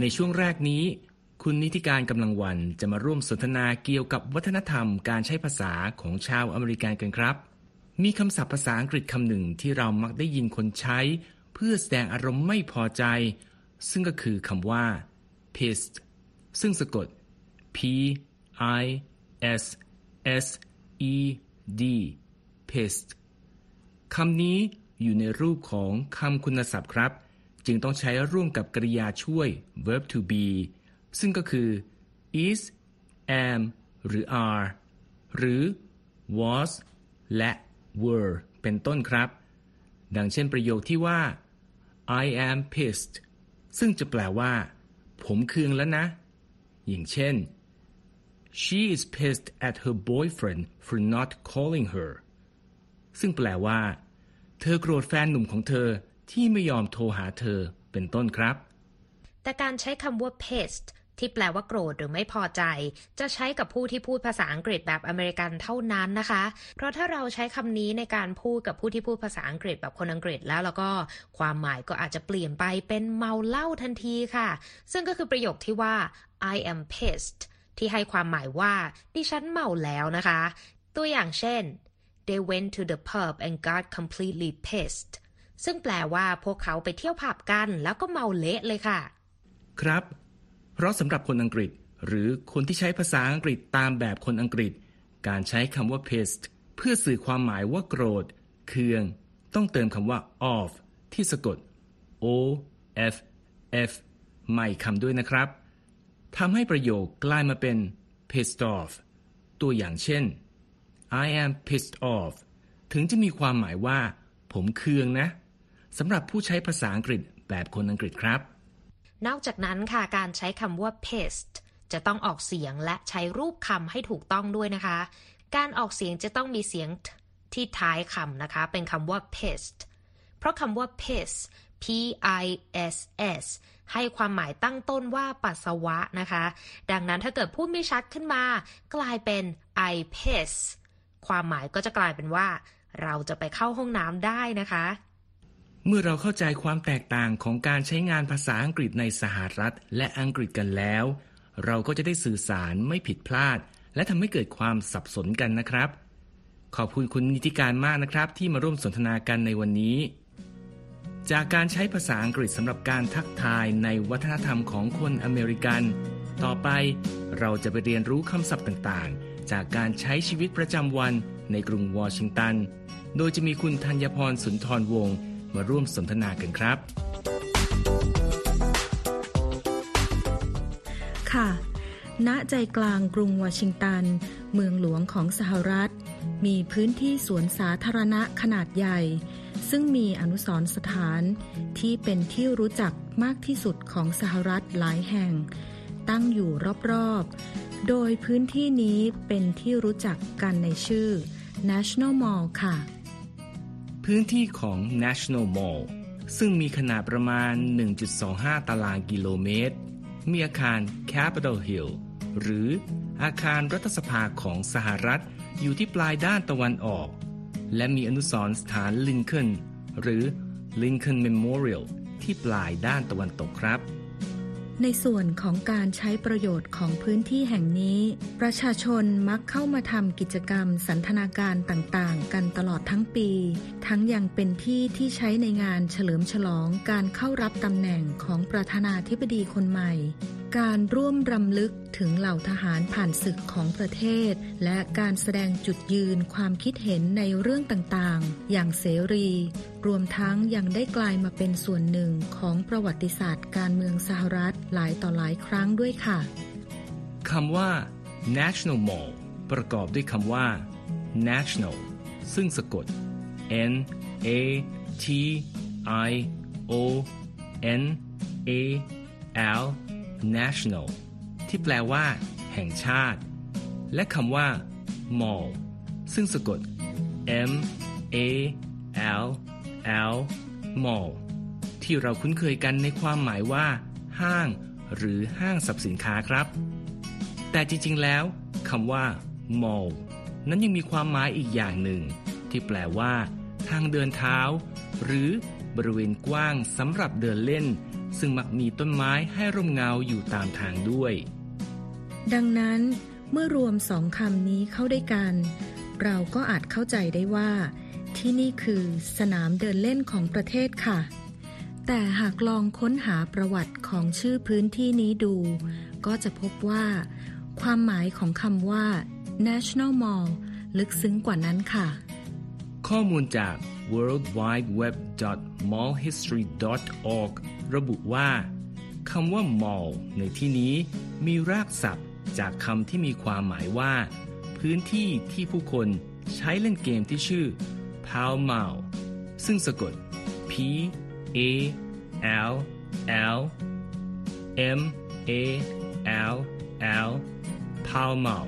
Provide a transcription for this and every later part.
ในช่วงแรกนี้ คุณนิติการกำลังวันจะมาร่วมสนทนาเกี่ยวกับวัฒนธรรมการใช้ภาษาของชาวอเมริกันกันครับ มีคำศัพท์ภาษาอังกฤษคำหนึ่งที่เรามักได้ยินคนใช้ เพื่อแสดงอารมณ์ไม่พอใจ ซึ่งก็คือคำว่า pissed ซึ่งสะกด p i s s e d pissed คำนี้อยู่ในรูปของคำคุณศัพท์ครับ จึงต้องใช้ร่วมกับกริยาช่วย verb to be ซึ่งก็คือ is am หรือ are หรือ was และ were เป็นต้นครับ ดังเช่นประโยคที่ว่า I am pissed ซึ่งจะแปลว่า ผมเคืองแล้วนะ อย่างเช่น she is pissed at her boyfriend for not calling her ซึ่งแปลว่า เธอโกรธแฟนหนุ่มของเธอ ที่ไม่ยอมโทรหาเธอเป็นต้นครับ แต่การใช้คำว่า pissed ที่แปลว่าโกรธหรือไม่พอใจ จะใช้กับผู้ที่พูดภาษาอังกฤษแบบอเมริกันเท่านั้นนะคะ เพราะถ้าเราใช้คำนี้ในการพูดกับผู้ที่พูดภาษาอังกฤษแบบคนอังกฤษแล้ว แล้วก็ความหมายก็อาจจะเปลี่ยนไปเป็นเมาเหล้าทันทีค่ะ ซึ่งก็คือประโยคที่ว่า I am pissed ที่ให้ความหมายว่า ดิฉันเมาแล้วนะคะ ตัวอย่างเช่น they went to the pub and got completely pissed ซึ่งแปลว่าพวกเขาไปเที่ยวผับกัน แล้วก็เมาเละเลยค่ะ ครับ เพราะสำหรับคนอังกฤษ หรือคนที่ใช้ภาษาอังกฤษตามแบบคนอังกฤษ การใช้คำว่า pissed เพื่อสื่อความหมายว่าโกรธ เคือง ต้องเติมคำว่า off ที่สะกด o f f ใหม่คำด้วยนะครับทำให้ประโยคกลายมาเป็น pissed off ตัวอย่างเช่น I am pissed off ถึงจะมีความหมายว่า ผมเคืองนะ สำหรับผู้ใช้ภาษาอังกฤษแบบคนอังกฤษครับ นอกจากนั้นค่ะการใช้คำว่า pissed จะต้องออกเสียงและใช้รูปคำให้ถูกต้องด้วยนะคะ การออกเสียงจะต้องมีเสียงที่ท้ายคำนะคะ เป็นคำว่า pissed เพราะคำว่า piss p i s s ให้ความหมายตั้งต้นว่าปัสสาวะนะคะ ดังนั้นถ้าเกิดพูดไม่ชัดขึ้นมา กลายเป็น I piss ความหมายก็จะกลายเป็นว่า เราจะไปเข้าห้องน้ำได้นะคะ เมื่อเราเข้าใจความแตกต่างของการใช้งานภาษาอังกฤษในสหรัฐ และอังกฤษกันแล้ว เราก็จะได้สื่อสารไม่ผิดพลาด และทำให้เกิดความสับสนกันนะครับ ขอบคุณคุณนิติการมากนะครับ ที่มาร่วมสนทนากันในวันนี้ จากการใช้ภาษาอังกฤษสำหรับการทักทายในวัฒนธรรมของคนอเมริกัน ต่อไปเราจะไปเรียนรู้คำศัพท์ต่างๆ จากการใช้ชีวิตประจำวันในกรุงวอชิงตัน โดยจะมีคุณธัญพรสุนทรวงศ์ มาร่วมสนทนากันครับ ค่ะ ณ ใจกลางกรุงวอชิงตัน เมืองหลวงของสหรัฐ มีพื้นที่สวนสาธารณะขนาดใหญ่ ซึ่งมีอนุสรณ์สถานที่เป็นที่รู้จักมากที่สุดของสหรัฐหลายแห่ง ตั้งอยู่รอบๆ โดยพื้นที่นี้เป็นที่รู้จักกันในชื่อ National Mall ค่ะ พื้นที่ของ National Mall ซึ่งมีขนาดประมาณ 1.25 ตารางกิโลเมตร มีอาคาร Capitol Hill หรืออาคารรัฐสภาของสหรัฐอยู่ที่ปลายด้านตะวันออก และมีอนุสรณ์สถานลินคอนหรือ Lincoln Memorial ที่ปลายด้านตะวันตกครับ ในส่วนของการใช้ประโยชน์ของพื้นที่แห่งนี้ ประชาชนมักเข้ามาทำกิจกรรมสันทนาการต่างๆ กันตลอดทั้งปี ทั้งยังเป็นที่ที่ใช้ในงานเฉลิมฉลองการเข้ารับตำแหน่งของประธานาธิบดีคนใหม่ การร่วมรำลึกถึงเหล่าทหารผ่านศึกของประเทศ และการแสดงจุดยืนความคิดเห็นในเรื่องต่างๆ อย่างเสรี รวมทั้งยังได้กลายมาเป็นส่วนหนึ่งของประวัติศาสตร์การเมืองสหรัฐหลายต่อหลายครั้งด้วยค่ะคำว่า national mall ประกอบด้วยคำว่า national ซึ่งสะกด N A T I O N A L national ที่แปลว่า แห่งชาติ และคำว่า mall ซึ่งสะกด M A L L mall ที่เราคุ้นเคยกันในความหมายว่า ห้าง หรือห้างสรรพสินค้าครับ แต่จริง ๆ แล้วคำว่า mall นั้นยังมีความหมายอีกอย่างหนึ่ง ที่แปลว่า ทางเดินเท้า หรือบริเวณกว้างสำหรับเดินเล่น ซึ่งมักมีต้นไม้ให้ร่มเงาอยู่ตามทางด้วย ดังนั้นเมื่อรวมสองคำนี้เข้าด้วยกัน เราก็อาจเข้าใจได้ว่า ที่นี่คือสนามเดินเล่นของประเทศค่ะ แต่หากลองค้นหาประวัติของชื่อพื้นที่นี้ดู ก็จะพบว่า ความหมายของคำว่า National Mall ลึกซึ้งกว่านั้นค่ะ ข้อมูลจาก worldwideweb.mallhistory.org ระบุว่าคำว่า mall ในที่นี้มีรากศัพท์จากคำที่มีความหมายว่า พื้นที่ที่ผู้คนใช้เล่นเกมที่ชื่อ Pall Mall ซึ่งสะกด P A L L M A L L Pall Mall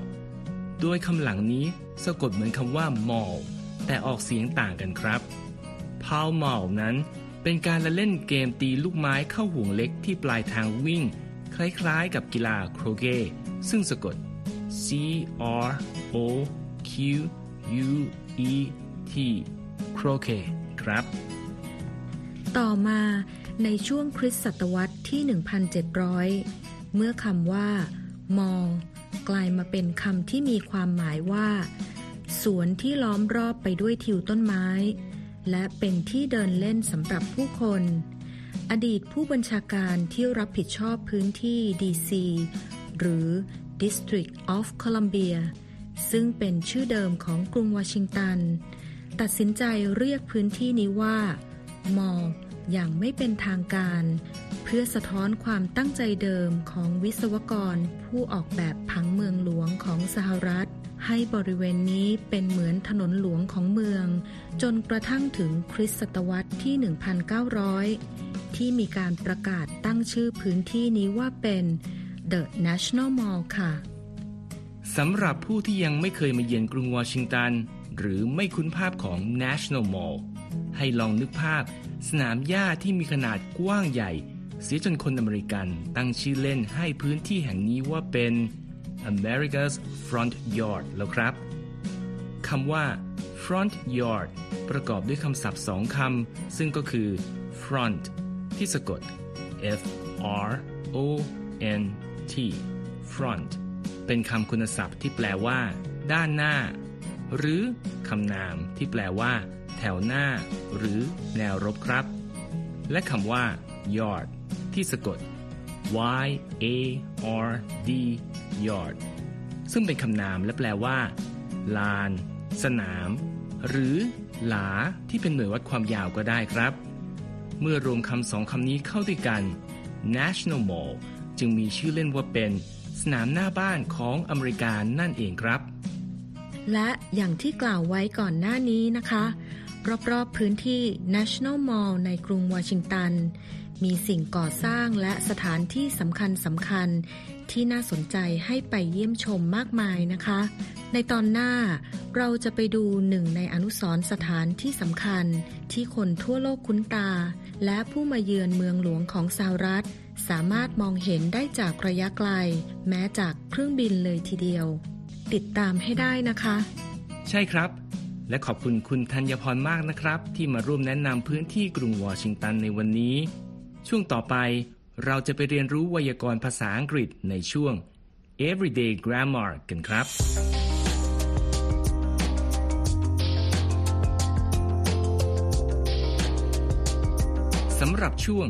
โดยคำหลังนี้สะกดเหมือนคำว่า mall แต่ออกเสียงต่างกันครับ Pall Mall นั้นเป็นการละเล่นเกมตีลูกไม้เข้าห่วงเล็กที่ปลายทางวิ่ง คล้ายๆกับกีฬาโครเกซึ่งสะกด C R O Q U E T croquet ครับ ต่อมาในช่วงคริสตศตวรรษที่ 1,700 เมื่อคำว่า มอลกลายมาเป็นคำที่มีความหมายว่า สวนที่ล้อมรอบไปด้วยทิวต้นไม้ และเป็นที่เดินเล่นสำหรับผู้คน อดีตผู้บัญชาการที่รับผิดชอบพื้นที่ DC หรือ District of Columbia ซึ่งเป็นชื่อเดิมของกรุงวอชิงตัน ตัดสินใจเรียกพื้นที่นี้ว่ามอลอย่างไม่เป็นทางการ เพื่อสะท้อนความตั้งใจเดิมของวิศวกรผู้ออกแบบผังเมืองหลวงของสหรัฐ ให้บริเวณนี้เป็นเหมือนถนนหลวงของเมือง จนกระทั่งถึงคริสตศตวรรษที่ 1,900 ที่มีการประกาศตั้งชื่อพื้นที่นี้ว่าเป็น The National Mall ค่ะสำหรับผู้ที่ยังไม่เคยมาเยือนกรุงวอชิงตัน หรือไม่คุ้นภาพของ National Mall ให้ลองนึกภาพ สนามหญ้าที่มีขนาดกว้างใหญ่ เสียจนคนอเมริกันตั้งชื่อเล่นให้พื้นที่แห่งนี้ว่าเป็น America's Front Yard แล้วครับคำว่า front yard ประกอบด้วยคำศัพท์สองคำ ซึ่งก็คือ front ที่สะกด F R O N T front เป็นคำคุณศัพท์ที่แปลว่า ด้านหน้า หรือคำนามที่แปลว่า แถวหน้า หรือแนวรบครับ และคำว่า yard ที่สะกด Y A R D yard ซึ่งเป็นคำนามและแปลว่า ลาน สนาม หรือ หลา ที่เป็นหน่วยวัดความยาวก็ได้ครับ เมื่อรวมคำสองคำนี้เข้าด้วยกัน National Mall จึงมีชื่อเล่นว่าเป็น สนามหน้าบ้านของอเมริกานั่นเองครับ และอย่างที่กล่าวไว้ก่อนหน้านี้นะคะ รอบๆพื้นที่ National Mall ในกรุงวอชิงตันมีสิ่งก่อสร้างและสถานที่สำคัญสำคัญ ที่น่าสนใจให้ไปเยี่ยมชมมากมายนะคะ ในตอนหน้าเราจะไปดูหนึ่งในอนุสรณ์สถานที่สำคัญ ที่คนทั่วโลกคุ้นตา และผู้มาเยือนเมืองหลวงของสหรัฐ สามารถมองเห็นได้จากระยะไกล แม้จากเครื่องบินเลยทีเดียว ติดตามให้ได้นะคะ ใช่ครับ และขอบคุณคุณธัญพรมากนะครับ ที่มาร่วมแนะนำพื้นที่กรุงวอชิงตันในวันนี้ ช่วงต่อไป เราจะไปเรียนรู้ไวยากรณ์ภาษาอังกฤษในช่วง Everyday Grammar กันครับ สำหรับช่วง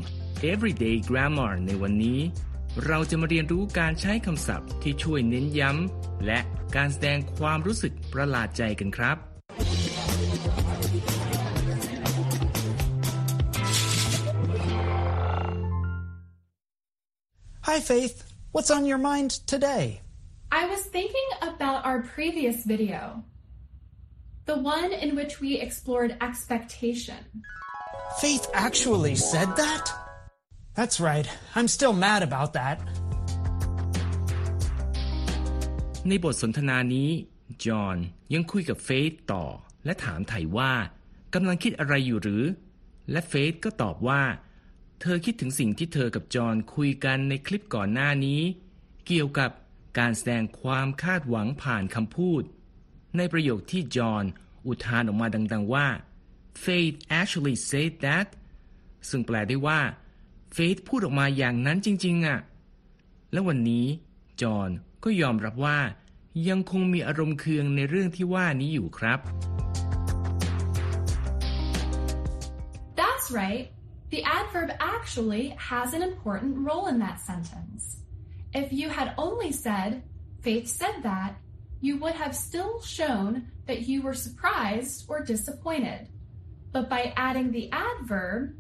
Everyday Grammar ในวันนี้ เราจะมาเรียนรู้การใช้คำศัพท์ที่ช่วยเน้นย้ำ และการแสดงความรู้สึกประหลาดใจกันครับ Hi, Faith. What's on your mind today? I was thinking about our previous video. The one in which we explored expectation. Faith actually said that? That's right. I'm still mad about that. ในบทสนทนานี้ จอห์นยังคุยกับเฟธต่อ และถามไถ่ว่ากำลังคิดอะไรอยู่หรือ และเฟธก็ตอบว่า เธอคิดถึงสิ่งที่เธอกับจอห์นคุยกันในคลิปก่อนหน้านี้ เกี่ยวกับการแสดงความคาดหวังผ่านคำพูด ในประโยคที่จอห์นอุทานออกมาดัง ๆว่า Faith actually said that ซึ่งแปลได้ว่าเฟธพูดออกมาอย่างนั้นจริง ๆอะ และวันนี้ จอห์นก็ยอมรับว่า ยังคงมีอารมณ์เคืองในเรื่องที่ว่านี้อยู่ครับ That's right. The adverb actually has an important role in that sentence. If you had only said, Faith said that, you would have still shown that you were surprised or disappointed. But by adding the adverb,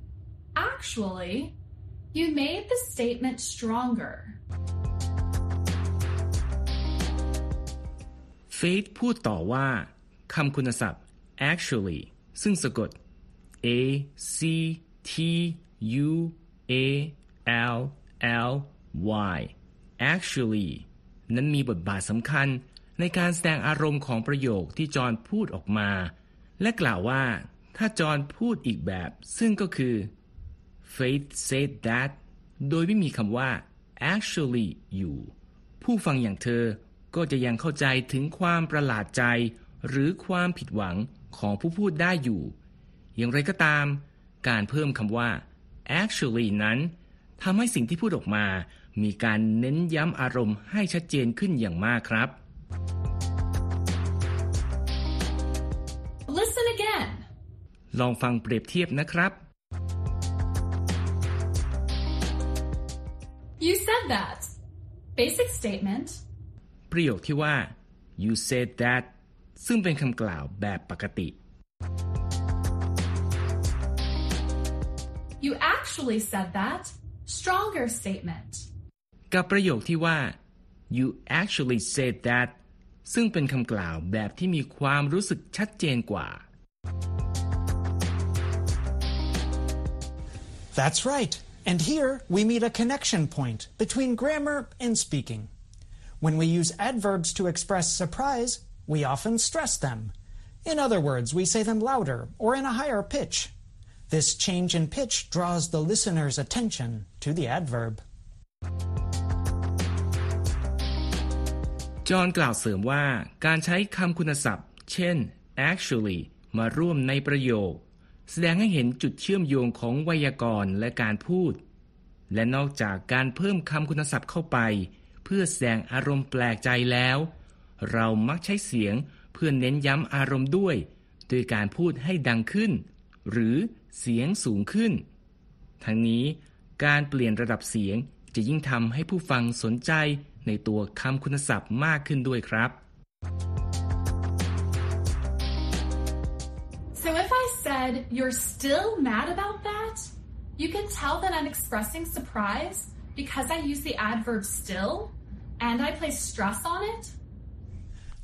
actually, you made the statement stronger. เฟธพูดต่อว่าคำคุณศัพท์ actually ซึ่งสะกด a c t u a l l y actually นั้นมีบทบาทสำคัญในการแสดงอารมณ์ของประโยคที่จอห์นพูดออกมา และกล่าวว่า ถ้าจอห์นพูดอีกแบบ ซึ่งก็คือ Faith said that โดยไม่มีคำว่า actually อยู่ ผู้ฟังอย่างเธอก็จะยังเข้าใจถึงความประหลาดใจ หรือความผิดหวังของผู้พูดได้อยู่ อย่างไรก็ตาม การเพิ่มคำว่า actually นั้นทำให้สิ่งที่พูดออกมา มีการเน้นย้ำอารมณ์ให้ชัดเจนขึ้นอย่างมากครับ Listen again. ลองฟังเปรียบเทียบนะครับ You said that. Basic statement. ประโยคที่ว่า you said that ซึ่งเป็นคำกล่าวแบบปกติ You actually said that. Stronger statement. กับประโยคที่ว่า you actually said that ซึ่งเป็นคำกล่าวแบบที่มีความรู้สึกชัดเจนกว่า That's right. And here we meet a connection point between grammar and speaking. When we use adverbs to express surprise, we often stress them. In other words, we say them louder or in a higher pitch. This change in pitch draws the listener's attention to the adverb. จอห์นกล่าวเสริมว่า การใช้คำคุณศัพท์ เช่น actually มาร่วมในประโยค แสดงให้เห็นจุดเชื่อมโยงของไวยากรณ์และการพูด และนอกจากการเพิ่มคำคุณศัพท์เข้าไป เพื่อแสดงอารมณ์แปลกใจแล้ว เรามักใช้เสียงเพื่อเน้นย้ำอารมณ์ด้วย โดยการพูดให้ดังขึ้น หรือเสียงสูงขึ้น ทั้งนี้การเปลี่ยนระดับเสียงจะยิ่งทำให้ผู้ฟังสนใจในตัวคำคุณศัพท์มากขึ้นด้วยครับ So if I said, You're still mad about that, you can tell that I'm expressing surprise because I use the adverb still and I place stress on it.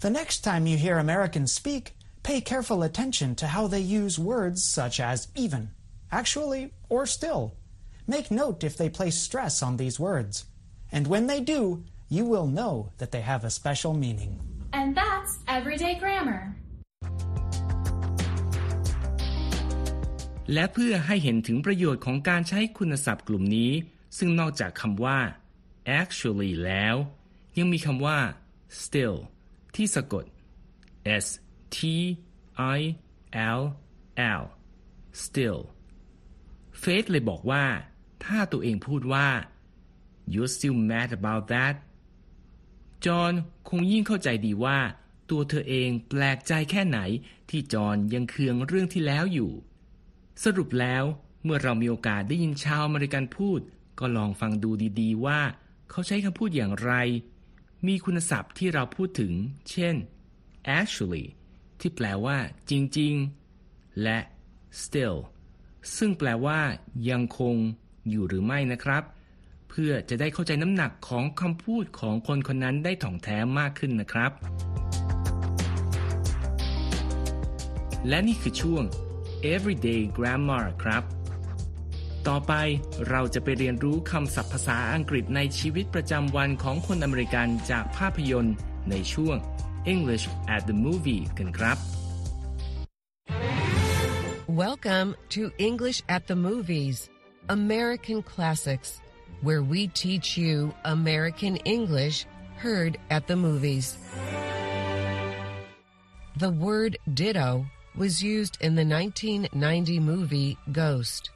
The next time you hear Americans speak, pay careful attention to how they use words such as even, actually, or still. Make note if they place stress on these words. And when they do, you will know that they have a special meaning. And that's everyday grammar. และเพื่อให้เห็นถึงประโยชน์ของการใช้คุณศัพท์กลุ่มนี้ ซึ่งนอกจากคำว่า actually แล้ว ยังมีคำว่า still ที่สะกด s t i l l still เฟธเลยบอกว่า ถ้าตัวเองพูดว่า you're still mad about that จอห์นคงยิ่งเข้าใจดีว่า ตัวเธอเองแปลกใจแค่ไหนที่จอห์นยังเคืองเรื่องที่แล้วอยู่ สรุปแล้วเมื่อเรามีโอกาสได้ยินชาวอเมริกันพูด ก็ลองฟังดูดีๆ ว่า เขาใช้คำพูดอย่างไร มีคุณศัพท์ที่เราพูดถึง เช่น actually ที่แปลว่าจริง ๆ และ still ซึ่งแปลว่า ยังคง อยู่หรือไม่นะครับ เพื่อจะได้เข้าใจน้ำหนักของคำพูดของคนคนนั้นได้ถ่องแท้มากขึ้นนะครับ และนี่คือช่วง everyday grammar ครับ ต่อไปเราจะไปเรียนรู้คำศัพท์ภาษาอังกฤษในชีวิตประจำวันของคนอเมริกันจากภาพยนตร์ในช่วง English at the movie กันครับ Welcome to English at the Movies, American Classics, where we teach you American English heard at the movies. The word ditto was used in the 1990 movie Ghost.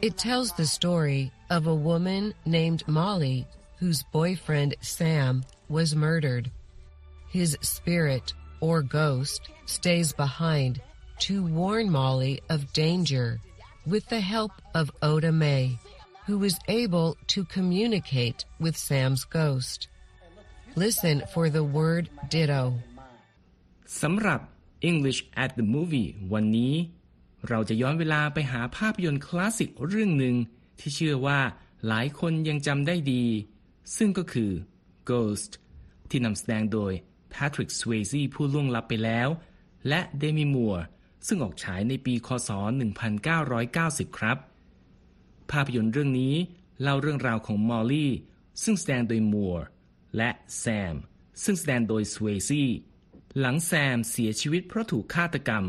It tells the story of a woman named Molly whose boyfriend Sam was murdered. His spirit or ghost stays behind to warn Molly of danger with the help of Oda May, who is able to communicate with Sam's ghost. Listen for the word ditto. สำหรับ English at the movie วันนี้ เราจะย้อนเวลาไปหาภาพยนตร์คลาสสิกเรื่องหนึ่งที่เชื่อว่าหลายคนยังจำได้ดี ซึ่งก็คือ Ghost ที่นำแสดงโดย Patrick Swayze ผู้ล่วงลับไปแล้ว และ Demi Moore ซึ่งออกฉายในปีคศ 1990 ครับ ภาพยนตร์เรื่องนี้เล่าเรื่องราวของมอลลี่ ซึ่งแสดงโดยมัวร์และแซม ซึ่งแสดงโดยสเวซี่หลังแซมเสียชีวิตเพราะถูกฆาตกรรม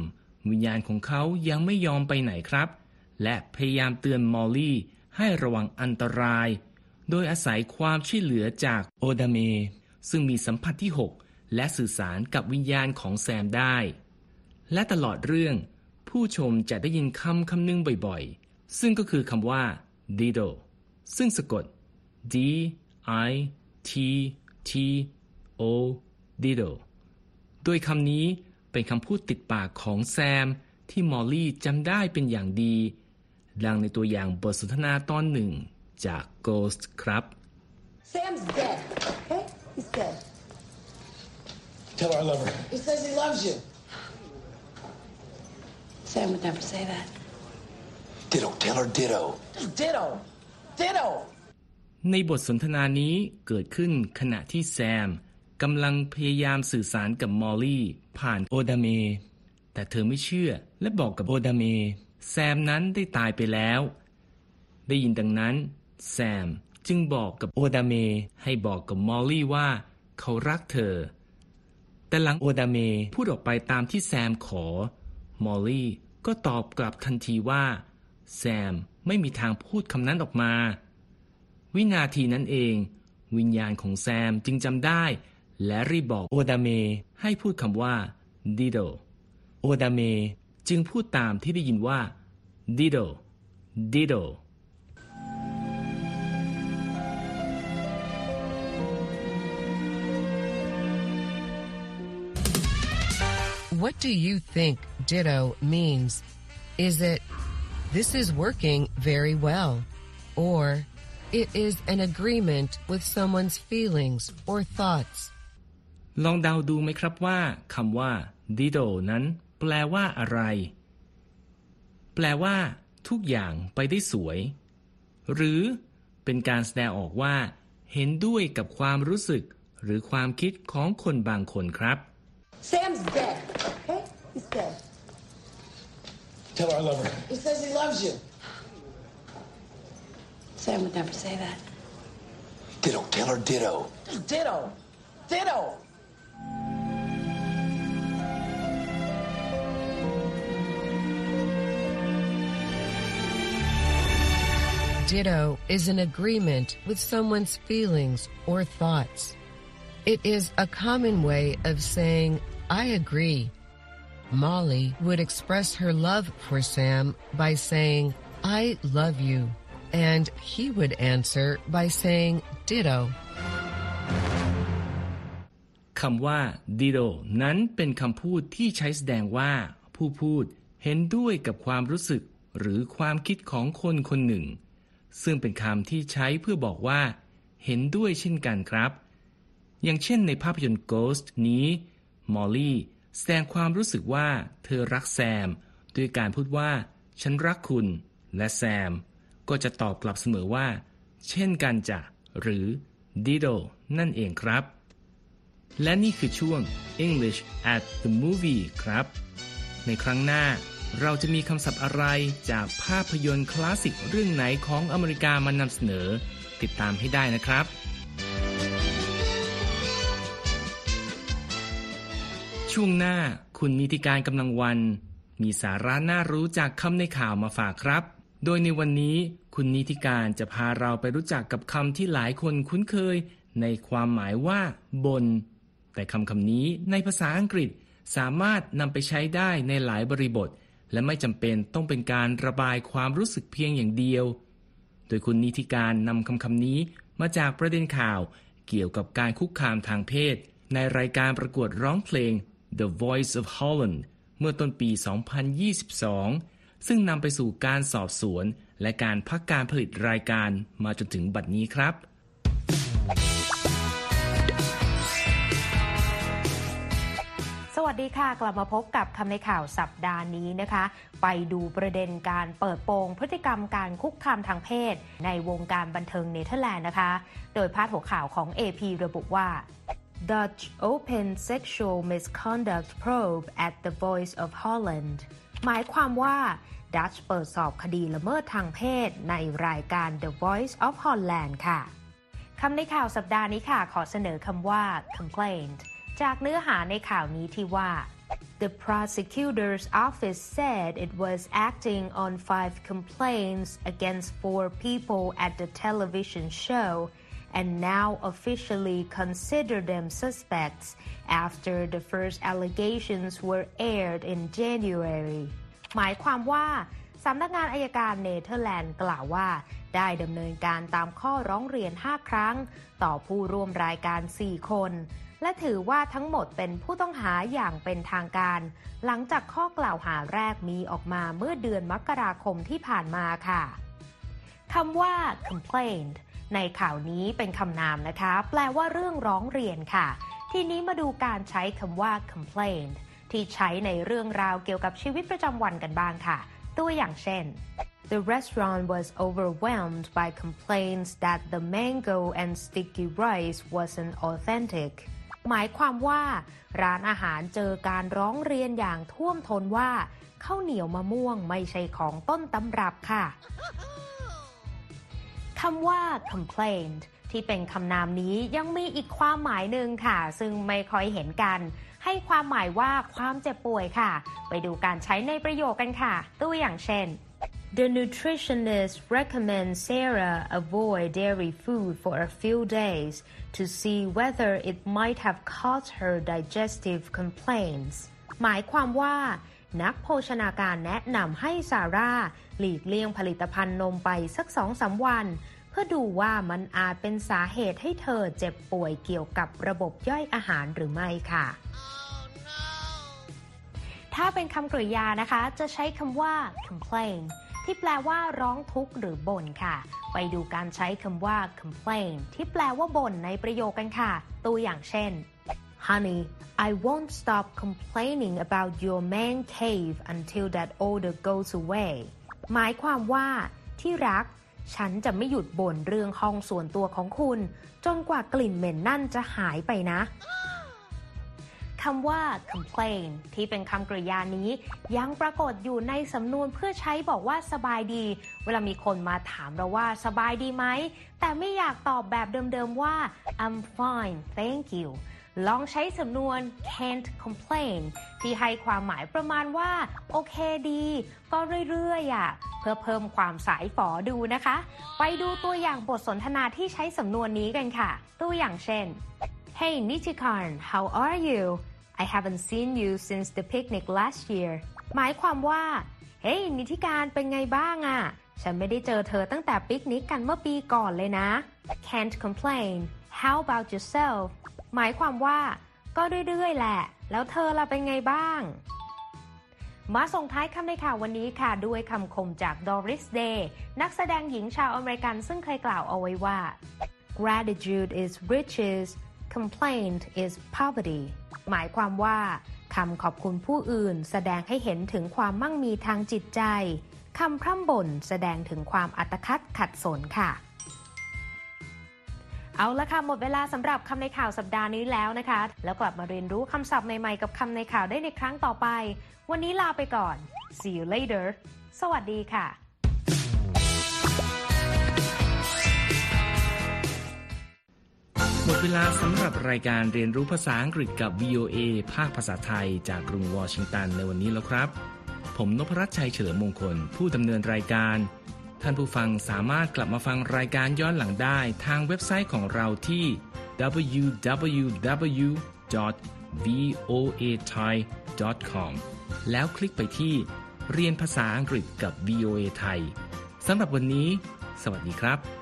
วิญญาณของเขายังไม่ยอมไปไหนครับ และพยายามเตือนมอลลี่ให้ระวังอันตราย โดยอาศัยความช่วยเหลือจากโอดาเม ซึ่งมีสัมผัสที่6 และสื่อสารกับวิญญาณของแซมได้ และตลอดเรื่อง ผู้ชมจะได้ยินคำคำหนึ่งบ่อยๆ ซึ่งก็คือคำว่า dido ซึ่งสะกด d i t t o dido โดยคำนี้เป็นคำพูดติดปากของแซม ที่มอลลี่จำได้เป็นอย่างดีดังในตัวอย่างบทสนทนาตอนหนึ่งจาก Ghost ครับ Sam's dead, okay? He's dead. Tell her I love her. He says he loves you. Sam would never say that. Ditto. Tell her ditto. Ditto. Ditto. ในบทสนทนานี้เกิดขึ้นขณะที่แซมกำลังพยายามสื่อสารกับมอลลี่ ผ่านโอดาเม แต่เธอไม่เชื่อและบอกกับโอดาเม แซมนั้นได้ตายไปแล้ว ได้ยินดังนั้น แซมจึงบอกกับโอดาเม ให้บอกกับมอลลี่ว่า เขารักเธอ แต่หลังโอดาเมพูดออกไปตามที่แซมขอ มอลลี่ก็ตอบกลับทันทีว่า แซมไม่มีทางพูดคำนั้นออกมา วินาทีนั้นเอง วิญญาณของแซมจึงจำได้ และรีบบอกโอดาเมให้พูดคำว่า ditto โอดาเมจึงพูดตามที่ได้ยินว่า ditto ditto What do you think ditto means? Is it, this is working very well? Or, it is an agreement with someone's feelings or thoughts? ลองเดาดูไหมครับว่าคำว่า dido นั้น แปลว่าอะไร แปลว่า ทุกอย่างไปได้สวย หรือเป็นการแสดงออกว่า เห็นด้วยกับความรู้สึก หรือความคิดของคนบางคนครับ Sam's dead, okay? He's dead. Tell her I love her. He says he loves you. Sam would never say that. Ditto. Tell her ditto. Ditto. Ditto. Ditto is an agreement with someone's feelings or thoughts. It is a common way of saying, I agree. Molly would express her love for Sam by saying, I love you. And he would answer by saying, ditto. คำว่า dido นั้นเป็นคำพูดที่ใช้แสดงว่า ผู้พูดเห็นด้วยกับความรู้สึกหรือความคิดของคนคนหนึ่ง ซึ่งเป็นคำที่ใช้เพื่อบอกว่า เห็นด้วยเช่นกันครับ อย่างเช่นในภาพยนตร์ Ghost นี้มอลลี่ แสดงความรู้สึกว่าเธอรักแซม ด้วยการพูดว่า ฉันรักคุณ และแซม ก็จะตอบกลับเสมอว่า เช่นกันจ้ะ หรือ dido นั่นเองครับ และนี่คือช่วง English at the movie ครับ ในครั้งหน้าเราจะมีคำศัพท์อะไรจากภาพยนตร์คลาสสิกเรื่องไหนของอเมริกามานำเสนอ ติดตามให้ได้นะครับ ช่วงหน้าคุณนิติการกำลังวัน มีสาระน่ารู้จากคำในข่าวมาฝากครับ โดยในวันนี้คุณนิติการจะพาเราไปรู้จักกับคำที่หลายคนคุ้นเคย ในความหมายว่า บน แต่คำคำนี้ในภาษาอังกฤษสามารถนำไปใช้ได้ในหลายบริบท และไม่จำเป็นต้องเป็นการระบายความรู้สึกเพียงอย่างเดียว โดยคุณนิติการนำคำคำนี้มาจากประเด็นข่าว เกี่ยวกับการคุกคามทางเพศ ในรายการประกวดร้องเพลง The Voice of Holland เมื่อต้นปี 2022 ซึ่งนำไปสู่การสอบสวน และการพักการผลิตรายการมาจนถึงบัดนี้ครับ สวัสดีค่ะ กลับมาพบกับคำในข่าวสัปดาห์นี้นะคะ ไปดูประเด็นการเปิดโปงพฤติกรรมการคุกคามทางเพศ ในวงการบันเทิงเนเธอร์แลนด์นะคะ โดยพาดหัวข่าวของ AP ระบุว่า Dutch Open Sexual Misconduct Probe at the Voice of Holland หมายความว่าดัชเปิดสอบคดีละเมิดทางเพศในรายการ The Voice of Holland ค่ะ คำในข่าวสัปดาห์นี้ค่ะ ขอเสนอคำว่า complaint จากเนื้อหาในข่าวนี้ที่ว่า The prosecutor's office said it was acting on five complaints against four people at the television show and now officially consider them suspects after the first allegations were aired in January หมายความว่าสำนักงานอายการเนเธอร์แลนด์กล่าวว่า ได้ดำเนินการตามข้อร้องเรียน 5 ครั้ง ต่อผู้ร่วมรายการ 4 คน และถือว่าทั้งหมดเป็นผู้ต้องหาอย่างเป็นทางการ หลังจากข้อกล่าวหาแรกมีออกมาเมื่อเดือนมกราคมที่ผ่านมาค่ะคำว่า complaint ในข่าวนี้เป็นคำนามนะคะ แปลว่าเรื่องร้องเรียนค่ะ ทีนี้มาดูการใช้คำว่า complaint ที่ใช้ในเรื่องราวเกี่ยวกับชีวิตประจำวันกันบ้างค่ะ ตัวอย่างเช่น The restaurant was overwhelmed by complaints that the mango and sticky rice wasn't authentic หมายความว่าร้านอาหารเจอการร้องเรียนอย่างท่วมท้นว่าข้าวเหนียวมะม่วงไม่ใช่ของต้นตำรับค่ะ คำว่า complaint ที่เป็นคำนามนี้ยังมีอีกความหมายหนึ่งค่ะ ซึ่งไม่ค่อยเห็นกัน ให้ความหมายว่าความเจ็บป่วยค่ะ ไปดูการใช้ในประโยคกันค่ะ ตัวอย่างเช่น The nutritionist recommends Sarah avoid dairy food for a few days to see whether it might have caused her digestive complaints หมายความว่านักโภชนาการแนะนำให้ซาร่า หลีกเลี่ยงผลิตภัณฑ์นมไปสักสองสาวัน เพื่อดูว่ามันอาจเป็นสาเหตุให้เธอเจ็บป่วยเกี่ยวกับระบบย่อยอาหารหรือไม่ค่ะ ถ้าเป็นคำกริยานะคะ จะใช้คำว่า complain ที่แปลว่าร้องทุกข์หรือบ่นค่ะ ไปดูการใช้คำว่า complain ที่แปลว่าบ่นในประโยคกันค่ะ ตัวอย่างเช่น Honey, I won't stop complaining about your man cave until that odor goes away. หมายความว่าที่รัก ฉันจะไม่หยุดบ่นเรื่องห้องส่วนตัวของคุณ จนกว่ากลิ่นเหม็นนั่นจะหายไปนะคำว่า complain ที่เป็นคำกริยานี้ ยังปรากฏอยู่ในสำนวนเพื่อใช้บอกว่าสบายดี เวลามีคนมาถามเราว่าสบายดีไหม แต่ไม่อยากตอบแบบเดิมๆว่า I'm fine thank you ลองใช้สำนวน can't complain ที่ให้ความหมายประมาณว่า โอเคดี ก็เรื่อยๆอะเพื่อเพิ่มความสายฝอดูนะคะ ไปดูตัวอย่างบทสนทนาที่ใช้สำนวนนี้กันค่ะ ตัวอย่างเช่น Hey Nichikan how are you I haven't seen you since the picnic last year หมายความว่า เฮ้ย นิธิการเป็นไงบ้างอะ่ะ ฉันไม่ได้เจอเธอตั้งแต่ปิกนิกกันเมื่อปีก่อนเลยนะ Can't complain How about yourself หมายความว่า ก็เรื่อยๆแหละ แล้วเธอล่ะเป็นไงบ้าง มาส่งท้ายคำในข่าววันนี้ค่ะ ด้วยคำคมจาก Doris Day นักแสดงหญิงชาวอเมริกันซึ่งเคยกล่าวเอาไว้ว่า gratitude is riches complaint is poverty หมายความว่าคำขอบคุณผู้อื่น แสดงให้เห็นถึงความมั่งมีทางจิตใจคำพร่ำบ่นแสดงถึงความอัตคัดขัดสนค่ะ เอาละค่ะ หมดเวลาสำหรับคำในข่าวสัปดาห์นี้แล้วนะคะ แล้วกลับมาเรียนรู้คำศัพท์ใหม่ ๆ กับคำในข่าวได้ในครั้งต่อไป วันนี้ลาไปก่อน see you later สวัสดีค่ะหมดเวลาสำหรับรายการเรียนรู้ภาษาอังกฤษกับ VOA ภาคภาษาไทยจากกรุงวอชิงตันในวันนี้แล้วครับ ผมนพรัชชัยเฉลิมมงคล ผู้ดำเนินรายการ ท่านผู้ฟังสามารถกลับมาฟังรายการย้อนหลังได้ทางเว็บไซต์ของเราที่ www.voathai.com แล้วคลิกไปที่เรียนภาษาอังกฤษกับ VOA ไทยสำหรับวันนี้ สวัสดีครับ